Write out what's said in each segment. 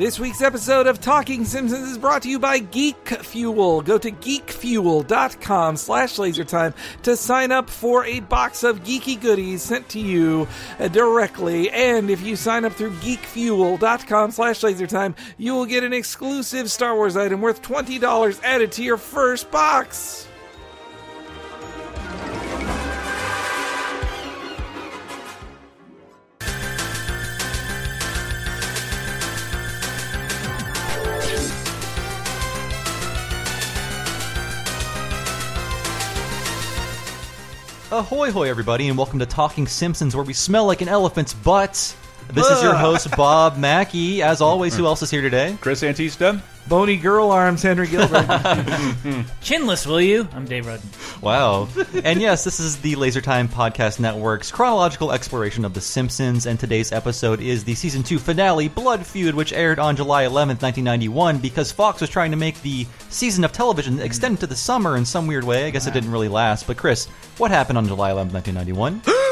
This week's episode of Talking Simpsons is brought to you by Geek Fuel. Go to geekfuel.com slash lasertime to sign up for a box of geeky goodies sent to you uh, directly. And if you sign up through geekfuel.com slash lasertime, you will get an exclusive Star Wars item worth $20 added to your first box. Ahoy, hoy, everybody, and welcome to Talking Simpsons, where we smell like an elephant's butt. This is your host, Bob Mackey. As always, who else is here today? Chris Antista. Bony girl arms, Henry Gilbert. Chinless, will you? I'm Dave Rudden. Wow. and yes, this is the Laser Time Podcast Network's chronological exploration of The Simpsons, and today's episode is the season two finale, Blood Feud, which aired on July 11th, 1991, because Fox was trying to make the season of television extend to the summer in some weird way. I guess it didn't really last. But, Chris, what happened on July 11th, 1991?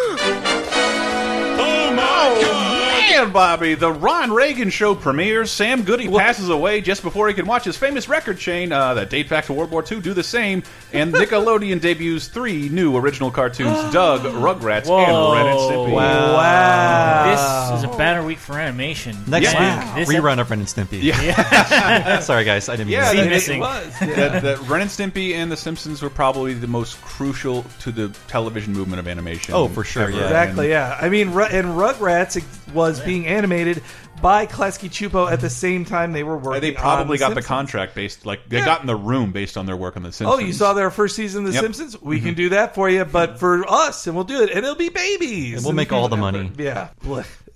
Man, Bobby, the Ron Reagan show premieres. Sam Goody passes away just before he can watch his famous record chain uh, that date back to World War II do the same. And Nickelodeon debuts three new original cartoons Doug, Rugrats, and Ren and Stimpy. wow. This is a banner week for animation. Next Yeah. week, This rerun of Ren and Stimpy. Yeah, Sorry, guys, I didn't mean yeah, to. Scene that, missing. It was. that, that Ren and Stimpy and The Simpsons were probably the most crucial to the television movement of animation. Oh, for sure, ever. yeah. Exactly, yeah. I mean, and Rugrats it was being animated by Klasky Csupo at the same time they were And working. they probably on got the contract based, like they Yeah. got in the room based on their work on The Simpsons. Oh, you saw their first season of The Yep. Simpsons? We can do that for you, but for us, and we'll do it, and it'll be babies. And we'll make all the money. Yeah,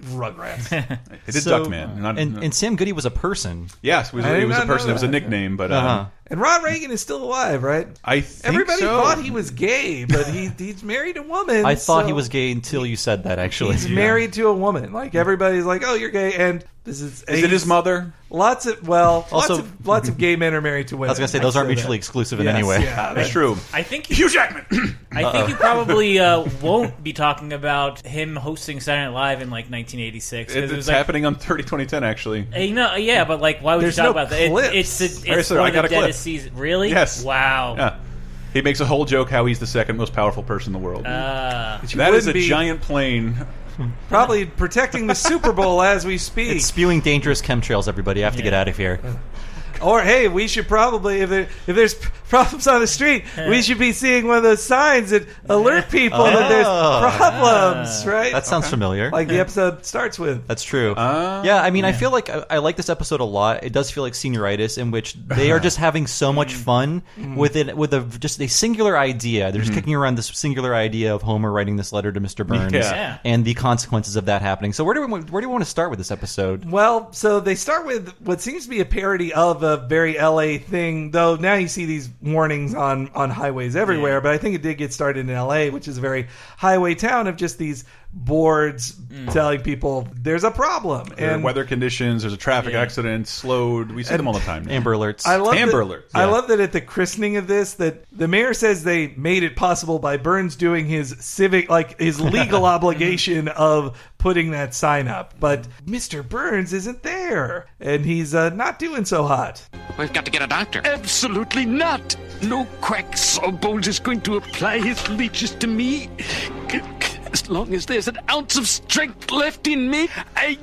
Rugrats. it is did So- Duckman. Not, And, and Sam Goody was a person. yes, it was, I was a not know person. It was a nickname, but Uh-huh. um, and Ron Reagan is still alive, right? I think Everybody so. thought he was gay, but he he's married a woman. I thought he was gay until you said that, actually. He's married to a woman. Like everybody's like, "Oh, you're gay," and this is Is it his mother? Lots of well, Also- lots of lots of gay men are married to women. I was going to say, those aren't mutually that. exclusive in Yes, any way. Yeah, That's true. I think you, Hugh Jackman. I think you probably uh, won't be talking about him hosting Saturday Night Live in like 1986. It- it was it's like, happening on 30 2010, actually. uh, you know, yeah, but like, why would There's you talk no about that? It- clips. it's the, Alright, so one I of got the a clip. deadest season. Really? Yes. Wow. Yeah. He makes a whole joke how he's the second most powerful person in the world. Uh, that is a be giant plane. Probably protecting the Super Bowl as we speak. It's spewing dangerous chemtrails, everybody. I have to get out of here. Or hey, we should probably if there if there's problems on the street, we should be seeing one of those signs that alert people that there's Oh. problems, right? That sounds familiar. like the episode starts with. That's true. Uh, yeah, I mean, I feel like I, I like this episode a lot. It does feel like senioritis, in which they are just having so much fun with it, with a just a singular idea. They're just kicking around this singular idea of Homer writing this letter to Mr. Burns, Yeah. Yeah. and the consequences of that happening. So, where do we where do we want to start with this episode? Well, so they start with what seems to be a parody of a very LA thing, though now you see these warnings on on highways everywhere, but I think it did get started in LA, which is a very highway town of just these boards telling people there's a problem. There And weather conditions. There's a traffic Yeah. accident. Slowed. We see them all the time. Now. Amber alerts. I love Amber that, Alerts, I love that at the christening of this, that the mayor says they made it possible by Burns doing his civic, like his legal obligation of putting that sign up. But Mr. Burns isn't there, and he's uh, not doing so hot. We've got to get a doctor. Absolutely not. No quack Sawbones is going to apply his leeches to me. As long as there's an ounce of strength left in me, I.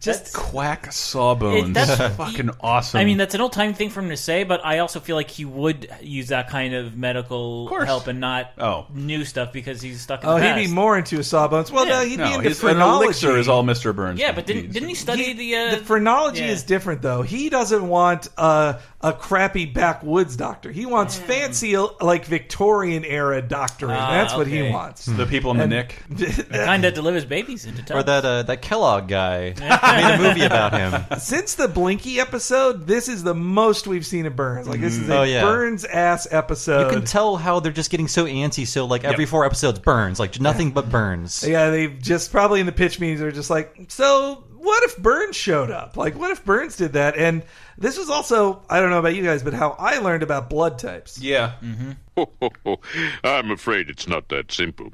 Just quack sawbones. It- that's- fucking awesome. I mean, that's an old time thing for him to say, but I also feel like he would use that kind of medical help and not Oh. new stuff because he's stuck in Oh, the he'd past. be more into sawbones. Well, Yeah. no, he'd no, be into his, an elixir is all Mr. Burns. Yeah, but didn't didn't he study the uh, the phrenology yeah. is different though. He doesn't want uh, a crappy backwoods doctor. He wants fancy like Victorian era doctoring. Ah, That's what he wants. the people in the And- nick? the kind that delivers babies into town? Or that uh, that Kellogg guy made a movie about him. Since the Blinky episode, this is the most we've seen of Burns. Like this is a Oh, yeah. Burns ass episode. You can tell how they're just getting so antsy. So like every Yep. four episodes, burns like nothing but burns. Yeah, they just probably in the pitch meetings are just like, so what if Burns showed up? Like, what if Burns did that? And this was also, I don't know about you guys, but how I learned about blood types. Yeah. Mm-hmm. I'm afraid it's not that simple.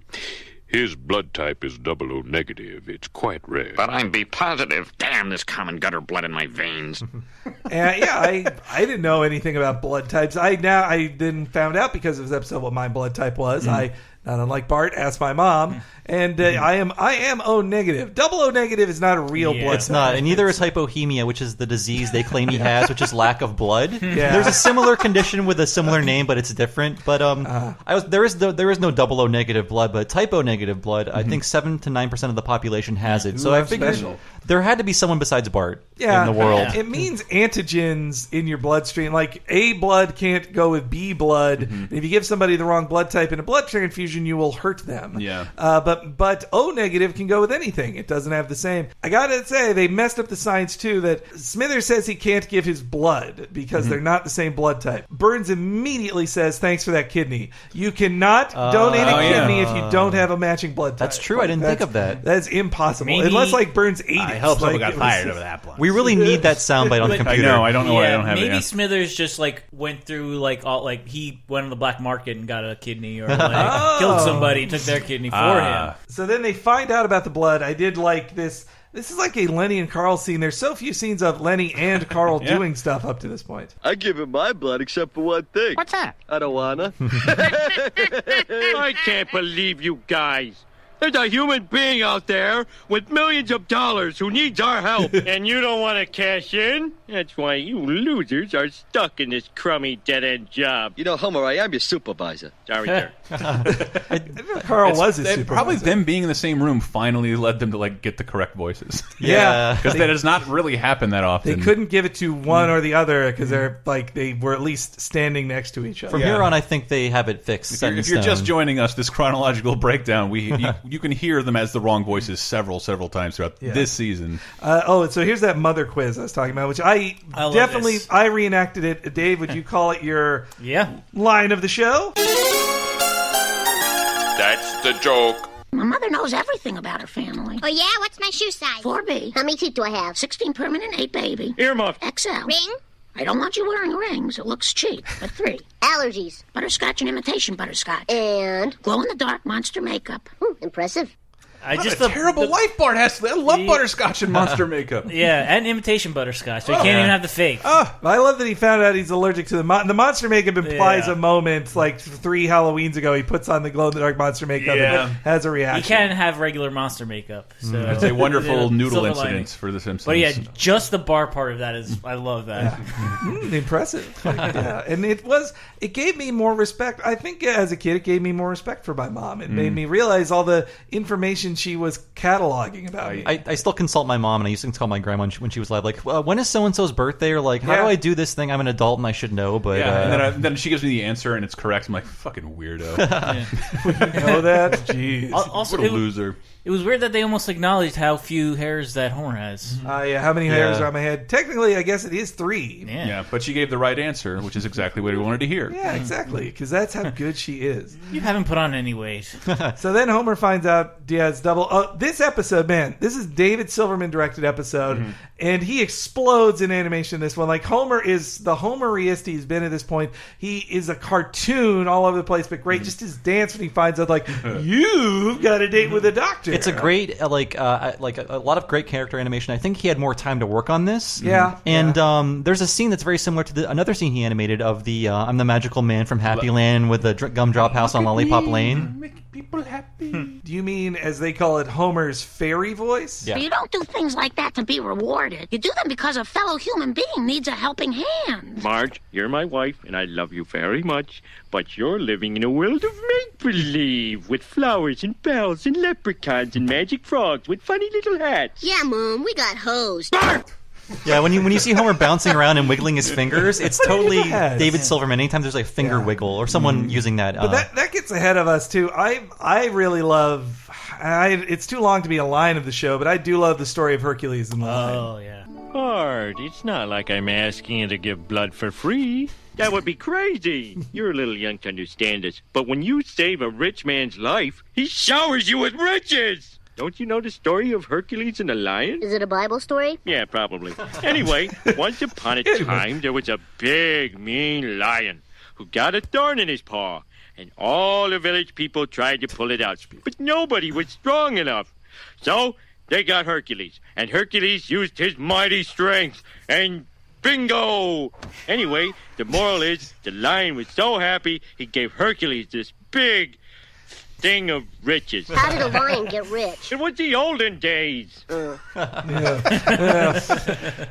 His blood type is double O negative. It's quite rare. But I'm B positive. Damn this common gutter blood in my veins. And yeah, I I didn't know anything about blood types. I now I then found out because of this episode what my blood type was. I not unlike Bart asked my mom, and uh, I am I am O negative. Double O negative is not a real Yeah. blood. It's not, and neither is hypohemia, which is the disease they claim he has, which is lack of blood. Yeah. There's a similar condition with a similar name, but it's different. But um, Uh-huh. I was there is no, there is no double O negative blood, but type O negative blood. Mm-hmm. I think seven to nine percent of the population has it. So I that's figured special. there had to be someone besides Bart yeah, in the world. It means antigens in your bloodstream. Like A blood can't go with B blood. Mm-hmm. If you give somebody the wrong blood type in a blood transfusion, you will hurt them. Yeah. Uh, but but O negative can go with anything. It doesn't have the same. I gotta say they messed up the science too. That Smithers says he can't give his blood because Mm-hmm. they're not the same blood type. Burns immediately says, "Thanks for that kidney. You cannot donate a oh, yeah. kidney if you don't have a matching blood type." That's true. I didn't think of that. That's impossible. Maybe- Unless like Burns ate I it. hope someone like, got fired over that one. We really need that soundbite on the computer. I know. I don't know why I don't have maybe it. yeah. Smithers just like went through like all like he went on the black market and got a kidney or like killed somebody, took their kidney for Ah. him. So then they find out about the blood. I did like this. This is like a Lenny and Carl scene. There's so few scenes of Lenny and Carl Yeah. doing stuff up to this point. I give him my blood except for one thing. What's that? I don't wanna. I can't believe you guys. There's a human being out there with millions of dollars who needs our help, and you don't want to cash in? That's why you losers are stuck in this crummy dead end job. You know, Homer, I am your supervisor. Sorry, sir. I didn't Carl It's- was his they- probably them being in the same room finally led them to like get the correct voices. Yeah. because that does not really happen that often. They couldn't give it to one mm. or the other because they're mm. like they were at least standing next to each other. From Yeah. here on, I think they have it fixed. If you're, if you're just joining us, this chronological breakdown, we you, you can hear them as the wrong voices several, several times throughout Yeah. this season. Uh, oh, so here's that mother quiz I was talking about, which I, I definitely this. I reenacted it. Dave, would you call it your Yeah. line of the show? That's the joke. My mother knows everything about her family. Oh, yeah? What's my shoe size? 4B. How many teeth do I have? 16 permanent, 8 baby. Earmuffs. XL. Ring? I don't want you wearing rings. It looks cheap. But 3. Allergies. Butterscotch and imitation butterscotch. And? Glow in the dark monster makeup. Hmm, impressive. I What just a the- terrible the- life Bart has. I love The- butterscotch and monster makeup. Yeah, and imitation butterscotch. So you Oh. can't even have the fake. Oh, I love that he found out he's allergic to the mon- the monster makeup. Implies Yeah. a moment like three Halloweens ago. He puts on the glow in the dark monster makeup Yeah. and has a You reaction. can't have regular monster makeup. So It's a wonderful Yeah, noodle incident for The Simpsons. But yeah, just the bar part of that is I love that. Mm, impressive. yeah, and it was it gave me more respect. I think as a kid, it gave me more respect for my mom. It Mm. made me realize all the information she was cataloging about me. I, I still consult my mom, and I used to call my grandma when she, when she was alive. Like, uh, when is so and so's birthday? Or like, how Yeah. do I do this thing? I'm an adult and I should know, but yeah, uh, and then, I, then she gives me the answer and it's correct. I'm like, fucking weirdo. know that? Jeez. Al- Also, what a it, loser. It was weird that they almost acknowledged how few hairs that Homer has. Uh, yeah, how many hairs Yeah. are on my head? Technically, I guess it is three. Yeah. Yeah, but she gave the right answer, which is exactly what we wanted to hear. Yeah, exactly. Because that's how good she is. You haven't put on any weight. So then Homer finds out Diaz double. Oh, this episode, man, this is David Silverman directed episode, Mm-hmm. and he explodes in animation. in This one, like Homer is the Homeriest he's been at this point. He is a cartoon all over the place, but Mm-hmm. great. Just his dance when he finds out, like you've got a date with a doctor. It's a great, uh, like, uh, like a, a lot of great character animation. I think he had more time to work on this. Yeah, and um, there's a scene that's very similar to the, another scene he animated of the uh, "I'm the Magical Man from Happy Land" with the dr- gumdrop house on Lollipop Lane. People happy. Hmm. Do you mean, as they call it, Homer's fairy voice? You don't do things like that to be rewarded. You do them because a fellow human being needs a helping hand. Marge, you're my wife, and I love you very much. But you're living in a world of make believe with flowers and bells and leprechauns and magic frogs with funny little hats. Yeah, Mom, we got hosed. Yeah, when you when you see Homer bouncing around and wiggling his fingers, it's totally Yes. David Silverman. Anytime there's like a finger wiggle or someone using that, But uh, that, that gets ahead of us too. I I really love. I, it's too long to be a line of the show, but I do love the story of Hercules and the Lion. Oh yeah. Bart, it's not like I'm asking you to give blood for free. That would be crazy. You're a little young to understand this, but when you save a rich man's life, he showers you with riches. Don't you know the story of Hercules and the lion? Is it a Bible story? Yeah, probably. Anyway, once upon a time, there was a big, mean lion who got a thorn in his paw, and all the village people tried to pull it out, but nobody was strong enough. So they got Hercules, and Hercules used his mighty strength, and bingo! Anyway, the moral is the lion was so happy he gave Hercules this big thing of riches. How did a lion get rich? It was the olden days. and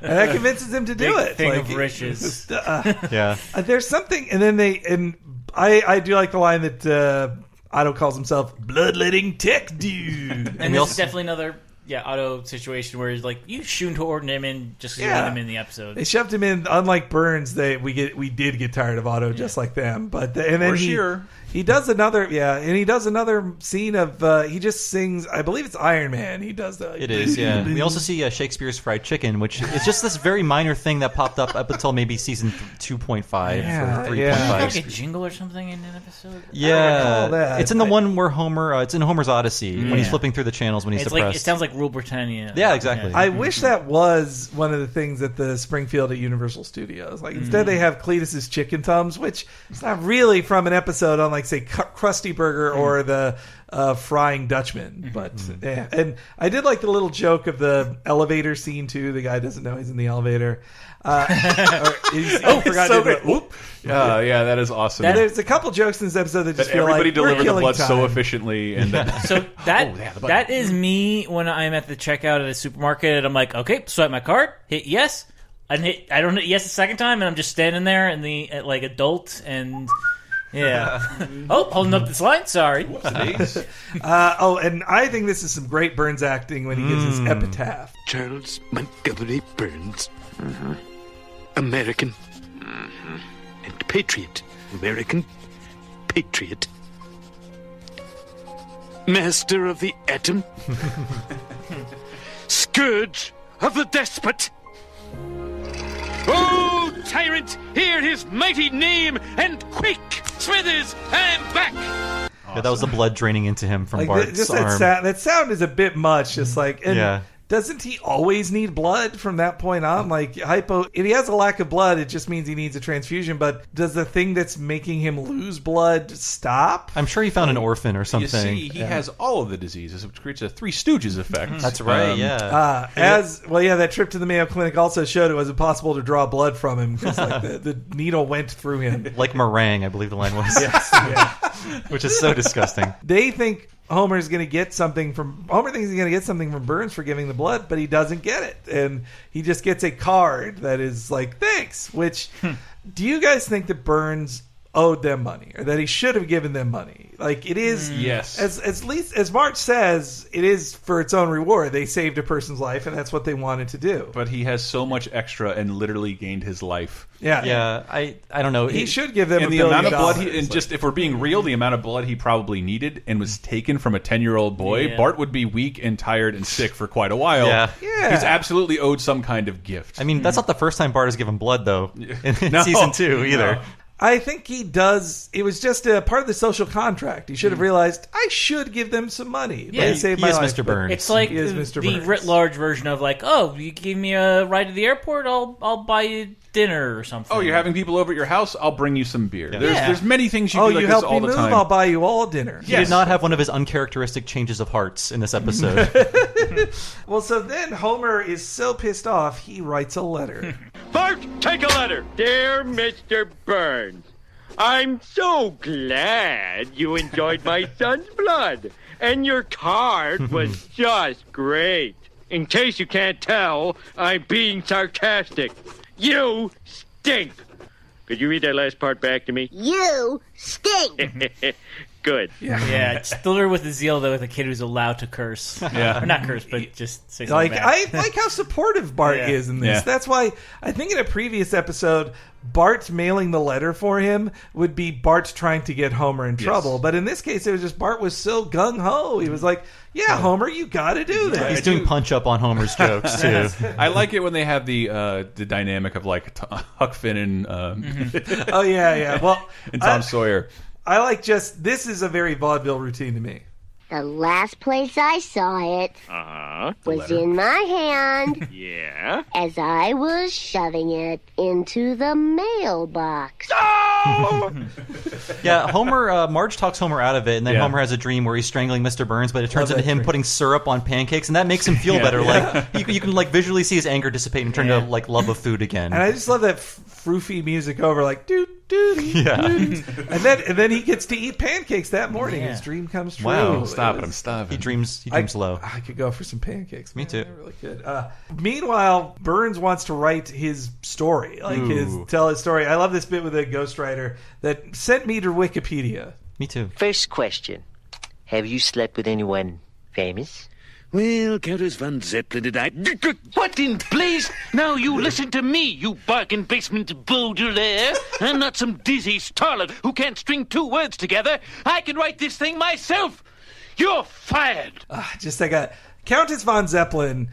that convinces him to do Big it. thing Like, of riches. uh, yeah. uh, there's something, and then they and I I do like the line that uh, Otto calls himself bloodletting tech dude. And this is definitely another yeah Otto situation where he's like you shouldn't order him in just 'cause you Yeah. him in the episode. They shoved him in. Unlike Burns, they we get we did get tired of Otto just like them. But the, and then Or he, Shearer. He does another yeah, and he does another scene of uh, he just sings. I believe it's Iron Man. He does the It is, yeah. We also see uh, Shakespeare's Fried Chicken, which is just this very minor thing that popped up up until maybe season two point five Yeah, or three yeah. point like a jingle or something in an episode. Yeah, that. it's in the one where Homer. Uh, it's in Homer's Odyssey when he's Yeah. flipping through the channels when he's It's like depressed. it sounds like Rule Britannia. Yeah, exactly. I wish that was one of the things at the Springfield at Universal Studios. Like Mm. instead they have Cletus's Chicken Thumbs, which is not really from an episode on like say Krusty Burger Mm. or the uh, Frying Dutchman. But Mm-hmm. yeah, and I did like the little joke of the elevator scene too. The guy doesn't know he's in the elevator. Uh, or oh, forgot so to do good. it. Whoop. Uh, yeah, that is awesome. And there's a couple jokes in this episode that that just feel everybody like we're delivered the killing blood so time. efficiently, and that, So that Oh, yeah, that is me when I'm at the checkout at a supermarket and I'm like, okay, swipe my card, hit yes. I hit I don't hit yes the second time and I'm just standing there in the at, like adult and yeah. oh, holding up this line. Sorry. Uh, oh, and I think this is some great Burns acting when he gives his hmm. epitaph. Charles Montgomery Burns. Mm-hmm. American. Mm-hmm. And patriot. American patriot. Master of the atom. Scourge of the despot. Oh, tyrant, hear his mighty name, and quick, Smithers, I'm back! Yeah, that was the blood draining into him from Like Bart's th- just that arm. sound, that sound is a bit much. Just like and Yeah. Doesn't he always need blood from that point on? Like hypo, if he has a lack of blood, it just means he needs a transfusion. But does the thing that's making him lose blood stop? I'm sure he found an orphan or something. you something. see, he has all of the diseases, which creates a Three Stooges effect. That's right, Um, yeah. Uh, as well, yeah, that trip to the Mayo Clinic also showed it was impossible to draw blood from him because like the, the needle went through him. like meringue, I believe the line was. Yes, yeah. Which is so disgusting. They think Homer's going to get something from Homer thinks he's going to get something from Burns for giving the blood, but he doesn't get it, and he just gets a card that is like thanks. Which hmm. do you guys think that Burns owed them money, or that he should have given them money? Like it is, hmm. Yes. As as least as Marge says, it is for its own reward. They saved a person's life, and that's what they wanted to do. But he has so much extra and literally gained his life. Yeah, Yeah, I I don't know. He It- should give them and a the amount billion of blood dollars. he, and Like- just if we're being real, the amount of blood he probably needed and was taken from a ten year old boy, Yeah. Bart would be weak and tired and sick for quite a while. Yeah. Yeah. he's absolutely owed some kind of gift. I mean, that's not the first time Bart has given blood though in, in No, season two either. no. I think he does. It was just a part of the social contract. He should have hmm. realized I should give them some money. But Yeah. he saved He my is life, Mr. Burns. It's like He is the, Mr. the Burns. writ large version of like, oh, you give me a ride to the airport, I'll I'll buy you dinner or something. oh, you're having people over at your house. I'll bring you some beer. There's Yeah. there's many things you Oh, do like you this help all me the move. time. I'll buy you all dinner. He did not have one of his uncharacteristic changes of hearts in this episode. Well, so then Homer is so pissed off he writes a letter. Bart, take a letter. Dear Mr. Burns, I'm so glad you enjoyed my son's blood. And your card was just great. In case you can't tell, I'm being sarcastic. You stink. Could you read that last part back to me? You stink. Good. Yeah, yeah still there with the zeal though with a kid who's allowed to curse. Yeah. or not curse, but just say something like bad. I like how supportive Bart Yeah. is in this. Yeah. That's why I think in a previous episode, Bart mailing the letter for him would be Bart trying to get Homer in Yes. trouble. But in this case, it was just Bart was so gung ho. He was like, "Yeah, Homer, you got to do that." He's doing punch up on Homer's jokes too. I like it when they have the uh, the dynamic of like Huck Finn and um, oh yeah, yeah. Well, and Tom I- Sawyer. I like just this is a very vaudeville routine to me. The last place I saw it Uh huh. was in my hand Yeah. as I was shoving it into the mailbox. Yeah, Homer. Uh, Marge talks Homer out of it, and then Yeah. Homer has a dream where he's strangling Mr. Burns, but it turns Love into him dream. putting syrup on pancakes, and that makes him feel Yeah. better. Yeah. Like you, can- you can like visually see his anger dissipate and turn Yeah. to like love of food again. And I just love that f- froofy music over like doo doo doo. Yeah. and then and then he gets to eat pancakes that morning. Yeah. His dream comes true. Wow, Stop it! It I'm was- stopping. he dreams. He I- dreams low. I could go for some pancakes. Me man. too. They're really good. Uh, meanwhile, Burns wants to write his story, like his tell his story. I love this bit with a ghostwriter that sent me to Wikipedia. Me too. First question Have you slept with anyone famous? Well, Countess von Zeppelin and I. What in place? Now you listen to me, you bargain basement Baudelaire. I'm not some dizzy starlet who can't string two words together. I can write this thing myself. You're fired. Ah, just like a Countess von Zeppelin.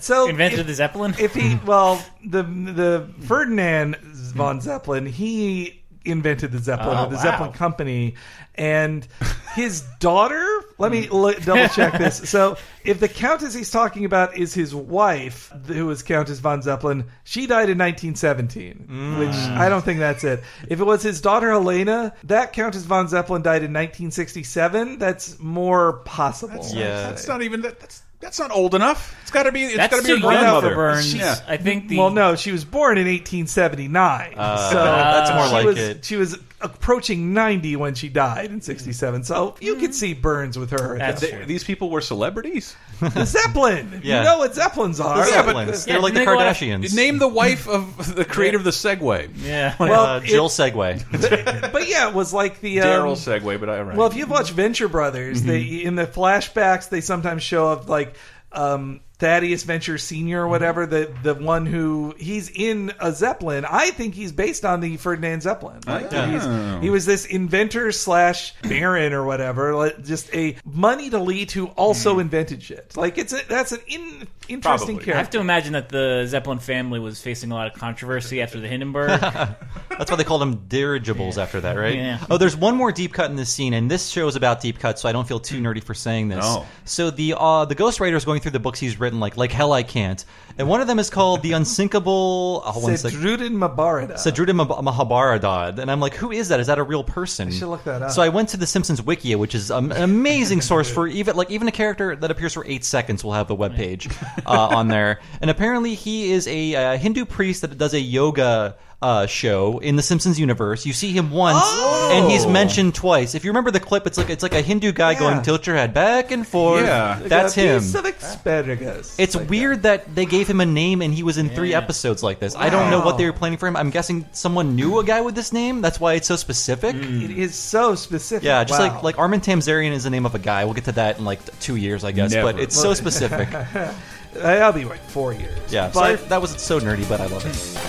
So invented if, the Zeppelin. if he well the the Ferdinand von Zeppelin he invented the Zeppelin Oh, or the wow. Zeppelin company and his daughter let me l- double check this so if the countess he's talking about is his wife who was Countess von Zeppelin she died in 1917 mm. which I don't think that's it if it was his daughter Helena that Countess von Zeppelin died in 1967 that's more possible Yeah. That's not even that. That's that's not old enough. It's got to be. It's That's got to be too a young grandmother. for Burns. Yeah. I think the well, no, she was born in 1879. Uh, so that's more she like was, it. She was approaching 90 when she died in 67. So you could see Burns with her. at That's that They- true. these people were celebrities. The Zeppelin. Yeah. You know what Zeppelins are. The Yeah, but- Zeppelins. They're like the they go out- Kardashians. Name the wife of the creator of the Segway. yeah. Well, uh, Jill it- Segway. but yeah, it was like the um, Daryl Segway, but I right. Well, if you've watched Venture Brothers, they in the flashbacks they sometimes show up like um, Thaddeus Venture Senior or mm-hmm. whatever, the the one who he's in a Zeppelin. I think he's based on the Ferdinand Zeppelin. Ah, like, Oh. he's- he was this inventor slash baron or whatever, like, just a money elite who also mm. invented shit. Like it's a, that's an in, interesting Probably. I have to imagine that the Zeppelin family was facing a lot of controversy after the Hindenburg. That's why they called them dirigibles after that, right? Yeah. Oh, there's one more deep cut in this scene, and this show is about deep cuts, so I don't feel too nerdy for saying this. No. So the uh, the ghostwriter is going through the books he's written, like like hell I can't, and one of them is called the Unsinkable. Oh, one sec. Sedrudin Mabarada. Sadruddin Mah- Mahabharadad, and I'm like, who is that? Is that a real person? I should look that up. So I went to the Simpsons Wikia, which is an amazing source for even like even a character that appears for eight seconds will have a web page uh, on there, and apparently he is a uh, Hindu priest that does a yoga. Uh, show in the Simpsons universe. You see him once, and he's mentioned twice. If you remember the clip, it's like it's like a Hindu guy Yeah. going tilt your head back and forth. Yeah. that's Like a him. piece of asparagus. It's Like weird that. they gave him a name and he was in three episodes like this. I don't know what they were planning for him. I'm guessing someone knew a guy with this name. That's why it's so specific. It is so specific. Yeah, just Wow. like like Armin Tamzarian is the name of a guy. We'll get to that in like two years, I guess. Never. But it's so specific. That'll be like four years. yeah, but sorry, that was so nerdy, but I love it.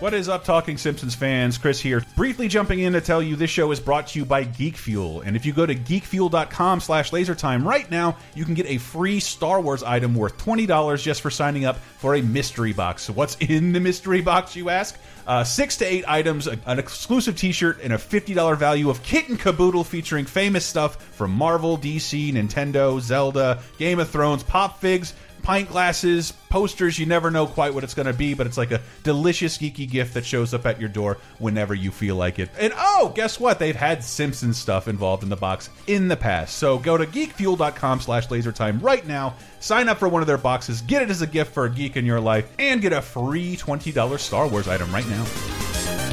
What is up, Talking Simpsons fans? Chris here. Briefly jumping in to tell you this show is brought to you by Geek Fuel. And if you go to geekfuel.com slash lasertime right now, you can get a free Star Wars item worth $20 just for signing up for a mystery box. So what's in the mystery box, you ask? Uh, six to eight items, an exclusive t-shirt, and a $50 value of kit and caboodle featuring famous stuff from Marvel, DC, Nintendo, Zelda, Game of Thrones, Pop Figs, pint glasses, posters. You never know quite what it's going to be, but it's like a delicious geeky gift that shows up at your door whenever you feel like it. And oh, guess what? They've had Simpsons stuff involved in the box in the past. So go to geekfuel.com slash lasertime right now. Sign up for one of their boxes, get it as a gift for a geek in your life, and get a free $20 Star Wars item right now.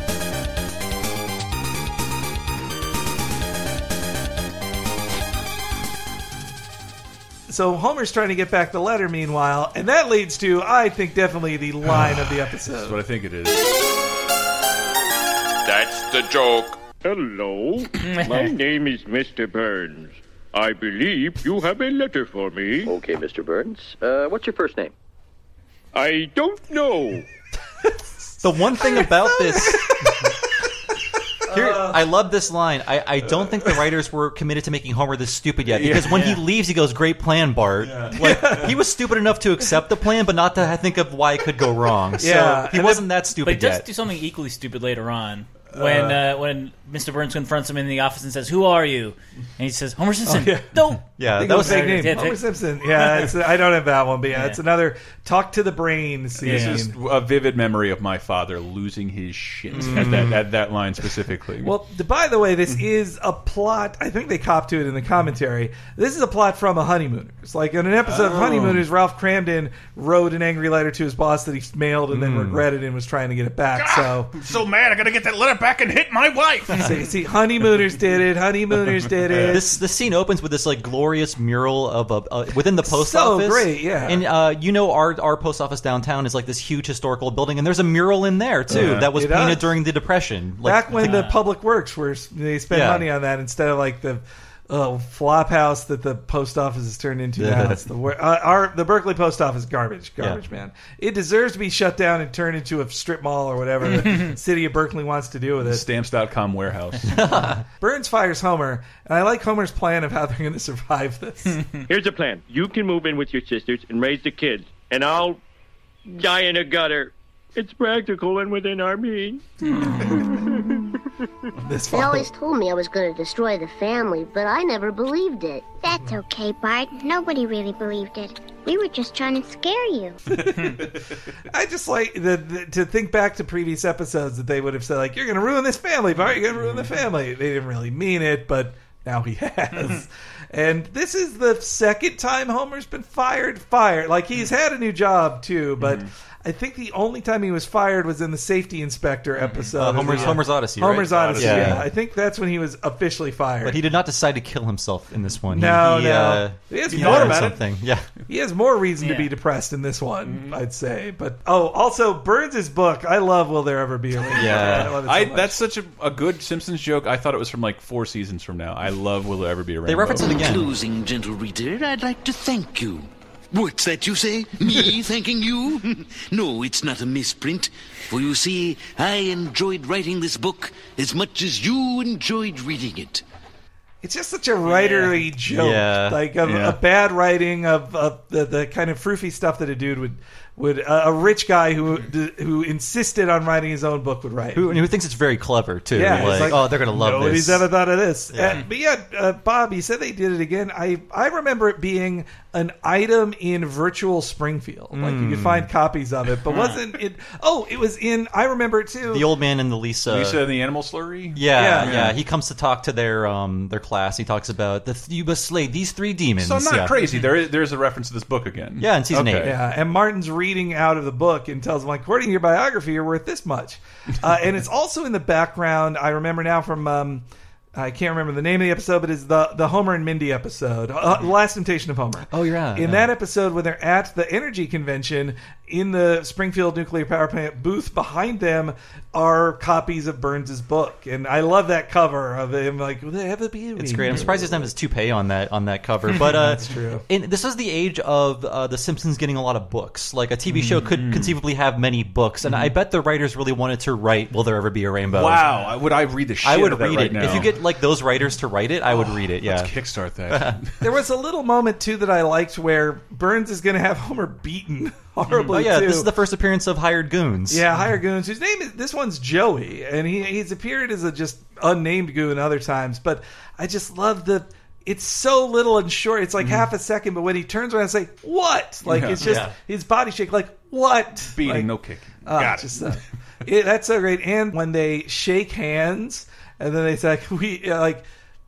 So Homer's trying to get back the letter, meanwhile, and that leads to, I think, definitely the line of the episode. That's what I think it is. That's the joke. Hello, my name is Mr. Burns. I believe you have a letter for me. Okay, Mr. Burns. Uh, what's your first name? I don't know. The one thing about this. Here, uh, I love this line. I, I uh, don't think the writers were committed to making Homer this stupid yet because when he leaves, he goes, "Great plan, Bart." Like he was stupid enough to accept the plan, but not to think of why it could go wrong. So Yeah, he and wasn't that But stupid he does yet. do something equally stupid later on. When uh, when Mr. Burns confronts him in the office and says, "Who are you?" and he says, "Homer Simpson." Oh, yeah. No, Yeah, that was a fake name. Yeah, Homer Simpson. Yeah, it's, I don't have that one, but yeah, Yeah. it's another talk to the brain scene. This is a vivid memory of my father losing his shit Mm. at, that, at that line specifically. Well, by the way, this is a plot. I think they cop to it in the commentary. This is a plot from a Honeymooners. Like in an episode of Oh. Honeymooners, Ralph Kramden wrote an angry letter to his boss that he mailed and then Hmm. regretted and was trying to get it back. So, I'm so mad. I got to get that letter back and hit my wife. see, see, Honeymooners did it. Honeymooners did it. This the scene opens with this like glorious mural of a uh, within the post So office. great, yeah. And uh, you know our our post office downtown is like this huge historical building, and there's a mural in there too Yeah. that was It painted does. during the Depression. Like, Back when the- the Public Works were they spent Yeah. money on that instead of like the uh, flop house that the post office has turned into now. It's the wor- uh, our the Berkeley post office garbage, garbage man. It deserves to be shut down and turned into a strip mall or whatever the city of Berkeley wants to do with it. Stamps.com warehouse. Burns fires Homer, and I like Homer's plan of how they're going to survive this. Here's the plan. You can move in with your sisters and raise the kids, and I'll die in a gutter. It's practical and within our means. this They always told me I was going to destroy the family, but I never believed it. That's okay, Bart. Nobody really believed it. We were just trying to scare you. I just like the, the, to think back to previous episodes that they would have said like, "You're going to ruin this family, Bart. You're going to ruin the family." They didn't really mean it, but now he has. Mm-hmm. and this is the second time Homer's been fired. Fired, like he's had a new job too, but. Mm-hmm. I think the only time he was fired was in the safety inspector episode. Uh, Homer's- Yeah. Homer's Odyssey, right? Homer's Odyssey. Yeah. Yeah. I think that's when he was officially fired. But he did not decide to kill himself in this one. He- No, he, no. Uh, He has he more learned about it. something. Yeah. He has more reason to be depressed in this one, I'd say. But oh, also Burns' book. I love "Will There Ever Be a Rainbow?" I love it so I, much. that's such a, a good Simpsons joke. I thought it was from like four seasons from now. I love Will There Ever Be a Rainbow? They reference it again. In closing, gentle reader, I'd like to thank you. What's that you say? Me thanking you? no, it's not a misprint. For you see, I enjoyed writing this book as much as you enjoyed reading it. It's just such a writerly joke, Yeah. like of, Yeah. a bad writing of, of the, the kind of froofy stuff that a dude would would a, a rich guy who who insisted on writing his own book would write. Who, who thinks it's very clever too? Yeah, like, like, oh, they're gonna love Nobody's this. ever thought of this. Yeah. Uh, but yeah, uh, Bob, you said they did it again. I I remember it being an item in Virtual Springfield. Like you could Mm. find copies of it, but wasn't it? Oh, it was in. I remember it too. the old man and the Lisa. Lisa and the Animal Slurry. Yeah, Yeah. yeah, He comes to talk to their um their class. He talks about the you must slay these three demons. So I'm not yeah. crazy. There is there's a reference to this book again. Yeah, in season Okay. eight. Yeah, and Martin's reading out of the book and tells him, like, according to your biography, you're worth this much. Uh, and it's also in the background. I remember now from. Um, I can't remember the name of the episode, but it's the the Homer and Mindy episode, uh, Last Temptation of Homer. Oh, yeah. In yeah. that episode, when they're at the energy convention in the Springfield nuclear power plant booth, behind them are copies of Burns's book, and I love that cover of him. Like, will there ever be? A It's great. I'm surprised he doesn't have his toupee on that on that cover. But uh, That's true. In, this was the age of uh, the Simpsons getting a lot of books. Like a TV show could conceivably have many books, and I bet the writers really wanted to write "Will There Ever Be a Rainbow?" Wow, would I read the shit I would of that read right it now. if you get like those writers to write it. I would read it. Yeah, Let's kickstart that. There was a little moment too that I liked where Burns is going to have Homer beaten horribly. Oh yeah, too. this is the first appearance of hired goons. Yeah, hired goons. Whose name is this one's Joey, and he he's appeared as a just unnamed goon other times. But I just love the it's so little and short. It's like half a second, but when he turns around and say what, like Yeah. it's just Yeah. his body shake, like what Beating, Like, no kicking. Oh, Got it. uh, it, that's so great. And when they shake hands, and then they say, "We uh, like."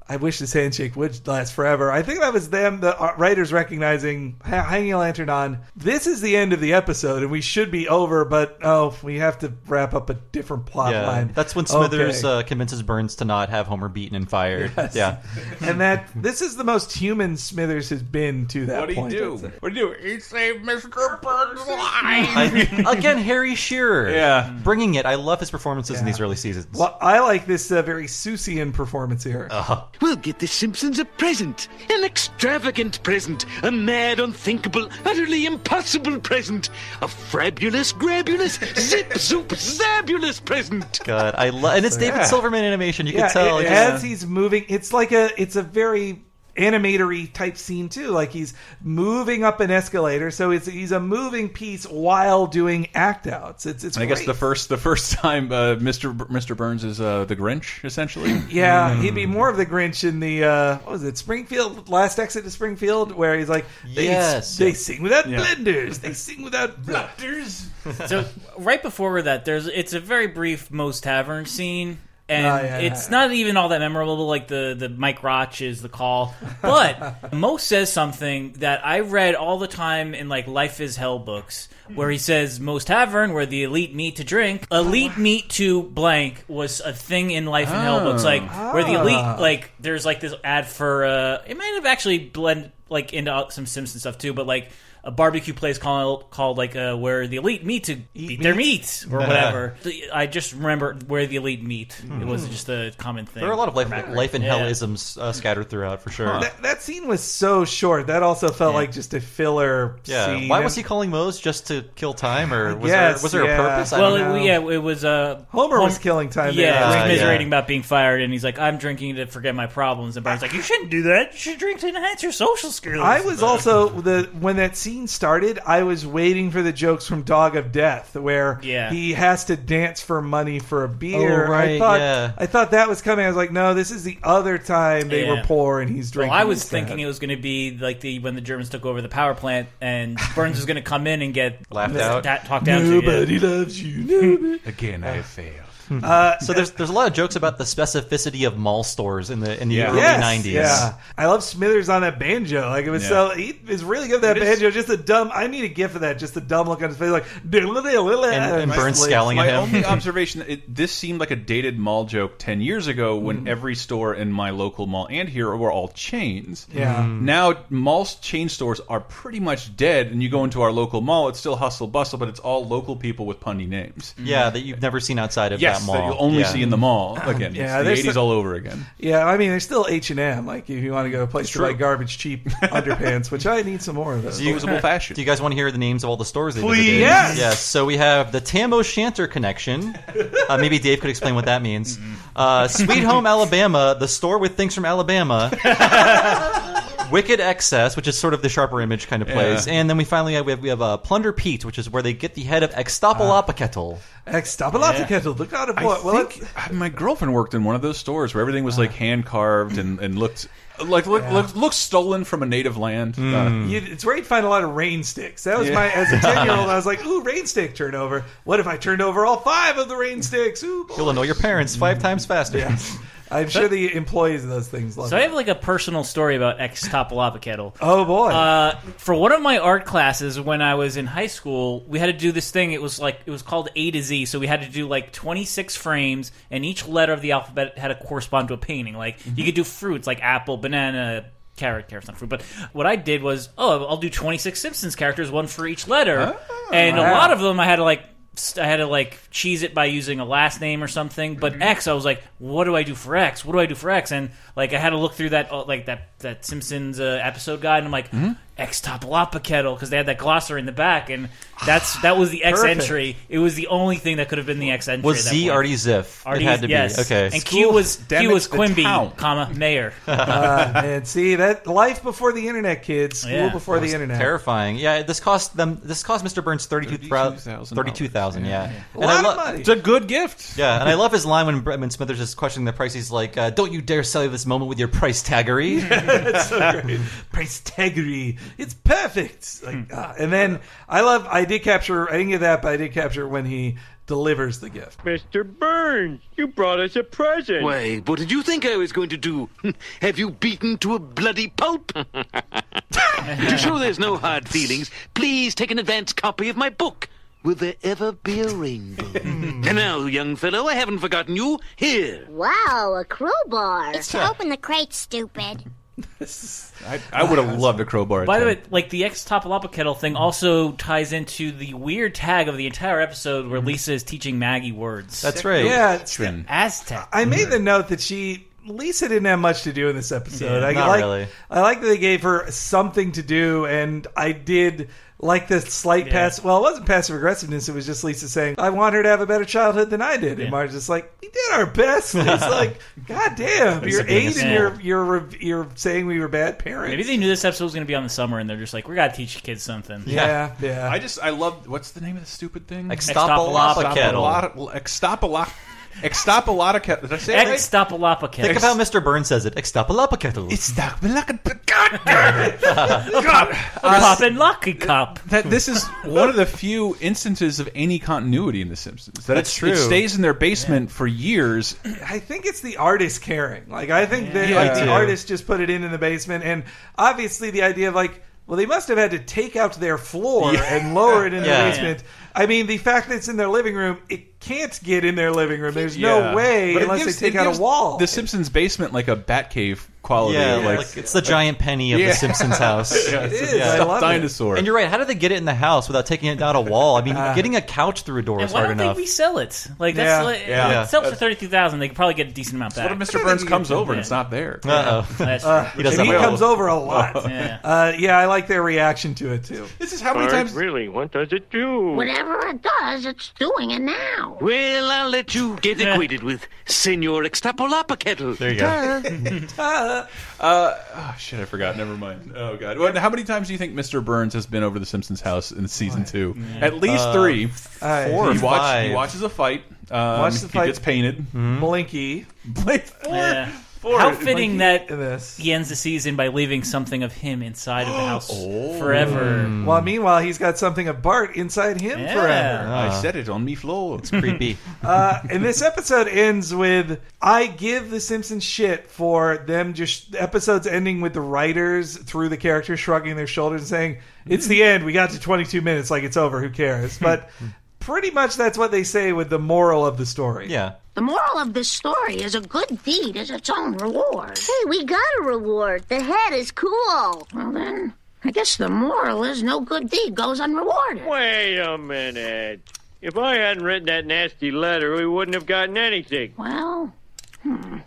I wish this handshake would last forever. I think that was them, the uh, writers recognizing, hanging a lantern on. This is the end of the episode, and we should be over. But oh, we have to wrap up a different plot yeah, line. that's when Smithers Okay. uh, convinces Burns to not have Homer beaten and fired. Yes. Yeah, and that this is the most human Smithers has been to that What do you point. do? I'd. What do you do? He saved Mr. Burns' life. Again, Harry Shearer, Yeah. bringing it. I love his performances in these early seasons. Well, I like this uh, very Seussian performance here. Uh-huh. We'll get the Simpsons a present. An extravagant present. A mad, unthinkable, utterly impossible present. A fabulous, grabulous, zip, zoop, zabulous present. God, I love, and it's David Yeah. Silverman animation. You yeah, can tell it- yeah. as he's moving, it's like a it's a very animatory type scene too. Like he's moving up an escalator, so it's he's a moving piece while doing act outs. It's it's. And I guess the first the first time uh, Mr. B- Mr. Burns is uh, the Grinch essentially. Yeah, he'd be more of the Grinch in the uh, what was it, Springfield? Last exit to Springfield, where he's like, they, Yes. they sing without Yeah. blenders, they sing without blenders. so right before that, there's it's a very brief Moe's Tavern scene. And Oh, yeah. it's not even all that memorable, like the, the Mike Rotch is the call. But Moe says something that I read all the time in like Life in Hell books, where he says Moe's Tavern, where the elite meet to drink. Elite meet to blank was a thing in Life in Hell books, like where the elite, Ah. like there's like this ad for. uh It might have actually blend like into some Simpson stuff too, but like a barbecue place called called like uh, where the elite meet to eat, their meat or whatever. I just remember where the elite meet. It was just a common thing. There are a lot of life, life and Yeah. hell isms uh, scattered throughout for sure. That, that scene was so short. That also felt like just a filler Yeah. scene. Why was he calling Moe's just to kill time, or was guess, there was there yeah. a purpose? I Well, don't know. it, yeah, it was. Uh, Homer was killing time there. Yeah, he was Ah, commiserating yeah. about being fired, and he's like, "I'm drinking to forget my problems." And Barney's like, "You shouldn't do that. You should drink to enhance your social skills." I was also the when that scene started. I was waiting for the jokes from Dog of Death, where Yeah. he has to dance for money for a beer. Oh, right, I thought yeah. I thought that was coming. I was like, no, this is the other time they Yeah. were poor and he's Well, drinking. I was instead. thinking it was going to be like the when the Germans took over the power plant, and Burns was going to come in and get Laughed this- out. ta- talked down to. Yeah. Nobody loves you. Nobody. Again, I uh, failed. Uh, so there's there's a lot of jokes about the specificity of mall stores in the in the Yeah. early Yes, '90s. Yeah, I love Smithers on that banjo. Like it was Yeah. so he is really good at that It is- banjo. Just a dumb. I need a gift of that. Just a dumb look on his face, like And- and Burns scowling at my him. only observation: it, this seemed like a dated mall joke ten years ago when Mm-hmm. every store in my local mall and here were all chains. Yeah. Mm. Now mall chain stores are pretty much dead, and you go into our local mall, it's still hustle bustle, but it's all local people with punny names. Yeah, that you've never seen outside of Yes, that mall. that you'll only Yeah. see in the mall again. Yeah, it's the eighties some- all over again. Yeah, I mean, there's still H and M. Like if you want to go to a place to buy garbage cheap underpants, which I need some more of those. Do you, fashion. Do you guys want to hear the names of all the stores they Please. visited? Yes. Yes. So we have the Tam O'Shanter connection. Uh, maybe Dave could explain what that means. Uh, Sweet Home Alabama, the store with things from Alabama. Wicked Excess, which is sort of the sharper image kind of place, Yeah. and then we finally have we have, we have uh, Plunder Pete, which is where they get the head of Xtapolapocetl. Ex stop a lot Yeah. of kettle. Look out of what? Well, think uh, my girlfriend worked in one of those stores where everything was like hand carved and, and looked like look, Yeah. looked, looked stolen from a native land. Uh, You, it's where you'd find a lot of rain sticks. That was Yeah. my as a ten year old. I was like, "Ooh, rain stick turnover." What if I turned over all five of the rain sticks? Ooh, boy. You'll annoy your parents five times faster. Yeah. I'm sure the employees of those things love. So I have like a personal story about Xtapolapocetl. Oh boy! Uh, for one of my art classes when I was in high school, we had to do this thing. It was like it was called A to Z. So we had to do like 26 frames, and each letter of the alphabet had to correspond to a painting. Like you could do fruits like apple, banana. Carrot, carrot's not fruit, but what I did was, oh, I'll do twenty six Simpsons characters, one for each letter, and a lot of them I had to like, I had to like cheese it by using a last name or something. But X, I was like, what do I do for X? What do I do for X? And like I had to look through that, uh, like that that Simpsons uh, episode guide, and I'm like, Xtapolapocetl because they had that glossary in the back, and that's that was the X Perfect. entry. It was the only thing that could have been the X entry. Was at that Z point. Artie Ziff? It Artie, had to be. Okay. And Q was School Q was Demets the Quimby, town. comma mayor. uh, and see that life before the internet, kids. School Yeah. before the internet. Terrifying. Yeah, this cost them. This cost Mr. Burns thirty-two thousand. Thirty-two thousand. Yeah, A lot of money. It's a good gift. Yeah, and I love his line when Bretman Smithers is questioning the price. He's like, uh, "Don't you dare sell you this moment with your price taggery." That's so great. Price taggery. It's perfect. Like, ah, and then I love. I did capture. I didn't get that, but I did capture when he delivers the gift. Mr. Burns, you brought us a present. Why, what did you think I was going to do? Have you beaten to a bloody pulp? to show there's no hard feelings, please take an advance copy of my book. Will there ever be a rainbow? and now, young fellow, I haven't forgotten you. Here. Wow, a crowbar. It's to open the crate, stupid. I, I would have loved a crowbar. By the way, like the Xtapolapocetl thing also ties into the weird tag of the entire episode where mm-hmm. Lisa is teaching Maggie words. That's right. Yeah, it's- Trin. Aztec. I made mm-hmm. the note that she Lisa didn't have much to do in this episode. Yeah, I not like, really. I like that they gave her something to do, and I did like the slight pass. Well, it wasn't passive aggressiveness. It was just Lisa saying, "I want her to have a better childhood than I did," and Marge's just like, "We did our best." And it's like, God damn, Lisa you're being eight and simp. you're you're you're saying we were bad parents. Maybe they knew this episode was going to be on the summer, and they're just like, "We got to teach kids something." Yeah, yeah. I just I love what's the name of the stupid thing? Xtapolapocetl. Extopalapa. Extopalata kettle. Did I say it right? Ex Topalapa kettle. Think of how Mr. Burns says it. Xtapolapocetl. It's that uh, Pop and Lucky Cup. that this is one of the few instances of any continuity in The Simpsons. That That's it's- true. It stays in their basement for years. I think it's the artist caring. Like I think that Yeah, like the artist just put it in in the basement, and obviously the idea of like, well, they must have had to take out their floor Yeah. and lower it in Yeah. the basement. I mean, the fact that it's in their living room, it can't get in their living room. There's Yeah. no way But it unless gives- they take it out gives a wall. The Simpsons basement like a Batcave quality. Yeah, like, like, it's the giant penny of Yeah. the Simpsons house. Yeah, it's is. a I stuffed love it. dinosaur. And you're right. How did they get it in the house without taking it down a wall? I mean, Uh, getting a couch through a door And is why hard don't they resell it? Like Yeah. that's like, Yeah. yeah. sell it for thirty two thousand. They could probably get a decent amount back. what if Mr. Burns comes over and it's not there? Uh oh. That's Uh, true. He doesn't and he have a- comes over a lot. Yeah. Uh, yeah, I like their reaction to it too. This is how many Bart, times. really, what does it do? Whatever it does, it's doing it now. Well, I'll let you get acquainted with Senor Xtapolapocetl. There you go. Uh, oh, shit, I forgot. Never mind. Oh god. Well, how many times do you think Mr. Burns has been over the Simpsons house in season two? At least Uh, three. Uh, Four or he, watch, five. he watches a fight. Um, Watch the He gets painted. Blinky. Blade four. Yeah. Four. How fitting that this. he ends the season by leaving something of him inside of the house Oh. forever. Well, meanwhile, he's got something of Bart inside him Yeah. forever. I said it on me floor. It's creepy. Uh, and this episode ends with I give the Simpsons shit for them just episodes ending with the writers through the characters shrugging their shoulders and saying it's the end. We got to 22 minutes, like it's over. Who cares? But pretty much that's what they say with the moral of the story. Yeah. The moral of this story is a good deed is its own reward. Hey, we got a reward. The head is cool. Well, then, I guess the moral is no good deed goes unrewarded. Wait a minute. If I hadn't written that nasty letter, we wouldn't have gotten anything. Well, hmm.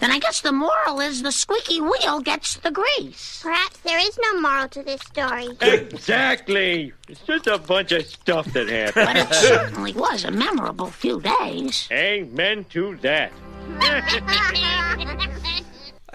Then I guess the moral is the squeaky wheel gets the grease. Perhaps there is no moral to this story. Exactly. It's just a bunch of stuff that happened. But it certainly was a memorable few days. Amen to that.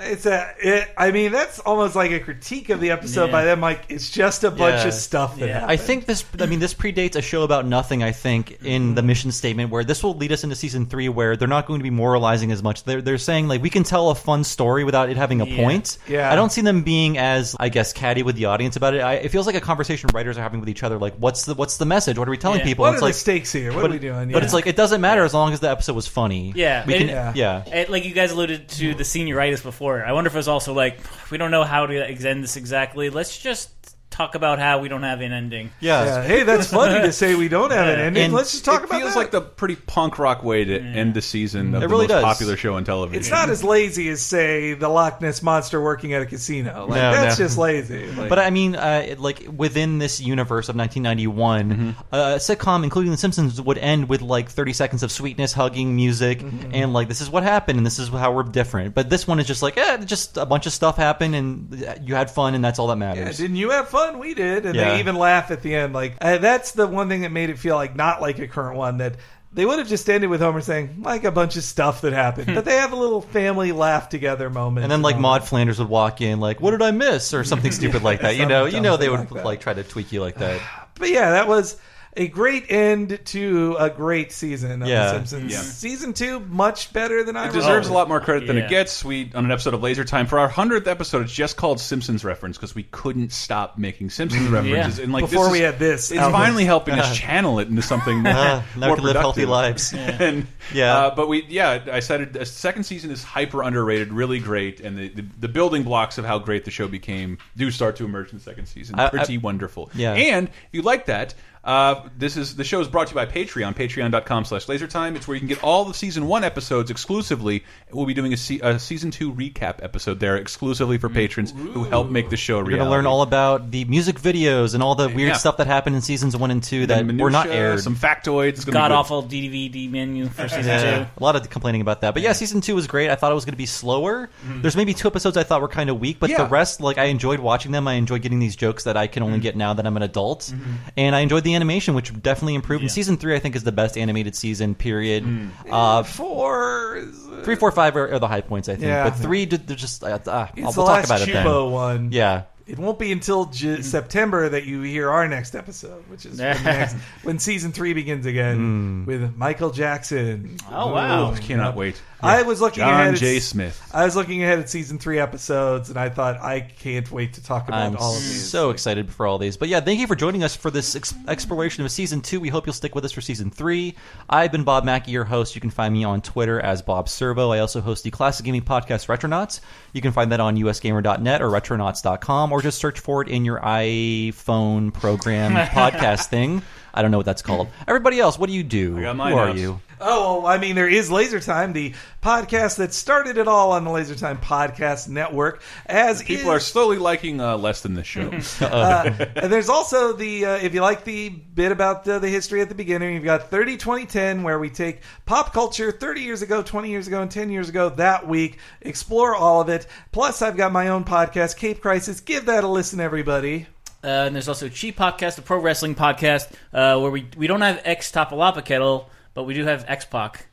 It's a. It, I mean, that's almost like a critique of the episode Yeah. by them. Like it's just a bunch Yeah. of stuff that Yeah. happened. I think this. I mean, this predates a show about nothing. I think in mm-hmm. the mission statement where this will lead us into season three, where they're not going to be moralizing as much. They're they're saying like we can tell a fun story without it having a Yeah. point. Yeah. I don't see them being as I guess catty with the audience about it. I, it feels like a conversation writers are having with each other. Like, what's the what's the message? What are we telling Yeah. people? what it's are like the stakes here? What but, are we doing? But Yeah. it's like it doesn't matter as long as the episode was funny. Yeah, we it- can. Yeah. yeah. And, like you guys alluded to the senioritis before. I wonder if it was also like we don't know how to extend this exactly. Let's just talk about how we don't have an ending. Yeah, hey, that's funny to say we don't have an ending. And Let's just talk it about feels that. like the pretty punk rock way to end the season of It the really most does. popular show on television. It's not as lazy as say the Loch Ness monster working at a casino. Like No, that's no. just lazy. Like, but I mean, uh, like within this universe of 1991, Mm-hmm. uh, a sitcom, including The Simpsons, would end with like 30 seconds of sweetness, hugging, music, Mm-hmm. and like this is what happened, and this is how we're different. But this one is just like, eh, just a bunch of stuff happened, and you had fun, and that's all that Yeah, matters. didn't you have fun? We did, and Yeah. they even laugh at the end. Like uh, that's the one thing that made it feel like not like a current one. That they would have just ended with Homer saying like a bunch of stuff that happened, but they have a little family laugh together moment. and then like all Maud Flanders would walk in, like, "What did I miss?" or something stupid like that. You know, you know, they would like like try to tweak you like that. But yeah, that was a great end to a great season of Yeah. The Simpsons. Yeah. Season two, much better than I It deserves a lot more credit than Yeah. it gets. We on an episode of Laser Time for our hundredth episode. It's just called Simpsons reference because we couldn't stop making Simpsons Mm. references. Yeah. And like Before this we is- had this it's album. finally helping us channel it into something Uh, now we more can live healthy productive. lives. and Yeah. uh, but we yeah, I said it. The second season is hyper underrated, really great, and the, the the building blocks of how great the show became do start to emerge in the second season. I- I- Pretty wonderful. Yeah. and if you like that. Uh, this is the show is brought to you by Patreon, patreon.com slash lasertime. It's where you can get all the season one episodes exclusively. We'll be doing a, se a season two recap episode there exclusively for patrons who help make the show a You're going to learn all about the music videos and all the weird Yeah. stuff that happened in seasons one and two that And were not aired. Some factoids. It's gonna be God awful DVD menu for season Yeah, two. a lot of complaining about that. But yeah, season two was great. I thought it was going to be slower. Mm-hmm. There's maybe two episodes I thought were kind of weak, but the rest, like I enjoyed watching them. I enjoyed getting these jokes that I can only mm-hmm. get now that I'm an adult, mm-hmm. and I enjoyed the animation, which definitely improved. And season three, I think, is the best animated season. Period. Uh, Four, three, four, five are, are the high points, I think. Yeah. But three, they're just. Uh, uh, It's we'll the talk last about it then. Csupo one. Yeah. It won't be until J- mm-hmm. September that you hear our next episode, which is when, next, when season three begins again hmm. with Michael Jackson. Oh, wow. Ooh, cannot wait. I was looking John ahead. at- J. Smith. I was looking ahead at season three episodes, and I thought I can't wait to talk about I'm all of these. so excited for all these. But yeah, thank you for joining us for this ex- exploration of season two. We hope you'll stick with us for season three. I've been Bob Mackey, your host. You can find me on Twitter as Bob Servo. I also host the classic gaming podcast Retronauts. You can find that on usgamer.net or retronauts.com or just search for it in your iPhone program podcast thing. I don't know what that's called. Everybody else, what do you do? I got mine Who are out. you? Oh, well, I mean, there is Laser Time, the podcast that started it all on the Laser Time Podcast Network. As People are slowly liking uh, less than this show. uh, and there's also the uh, if you like the bit about the, the history at the beginning, you've got 30 2010 where we take pop culture 30 years ago, 20 years ago, and 10 years ago that week, explore all of it. Plus, I've got my own podcast, Cape Crisis. Give that a listen, everybody. Uh, and there's also Cheap Podcast, a pro wrestling podcast, uh, where we we don't have Xtapolapocetl, but we do have X Pac.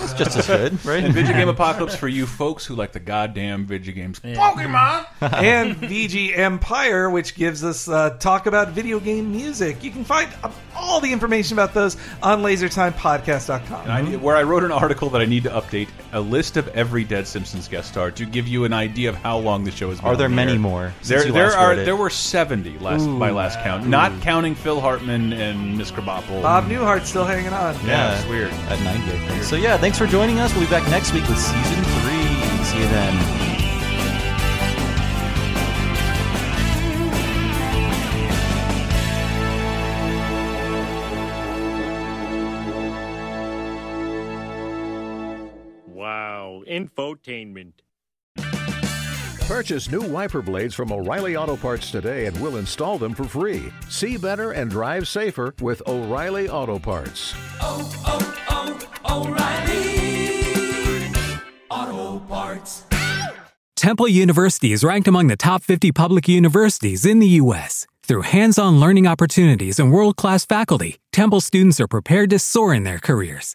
It's just as good, right? And Video Game Apocalypse for you folks who like the goddamn video games. Pokemon and VG Empire, which gives us uh, talk about video game music. You can find uh, all the information about those on LaserTimePodcast.com. And I, where I wrote an article that I need to update a list of every Dead Simpsons guest star to give you an idea of how long the show has been. Are there the many air. more There, there are. There were seventy last Ooh. by last count, not counting Phil Hartman and Miss Krabappel. Bob Newhart's still hanging on. Yeah, it's weird. At 90, I. So yeah, thanks for joining us. We'll be back next week with season three. See you then. Infotainment. Purchase new wiper blades from O'Reilly Auto Parts today and we'll install them for free. See better and drive safer with O'Reilly Auto Parts. oh, oh, oh O'Reilly Auto Parts. Temple University is ranked among the top 50 public universities in the U.S. Through hands on learning opportunities and world class faculty, Temple students are prepared to soar in their careers.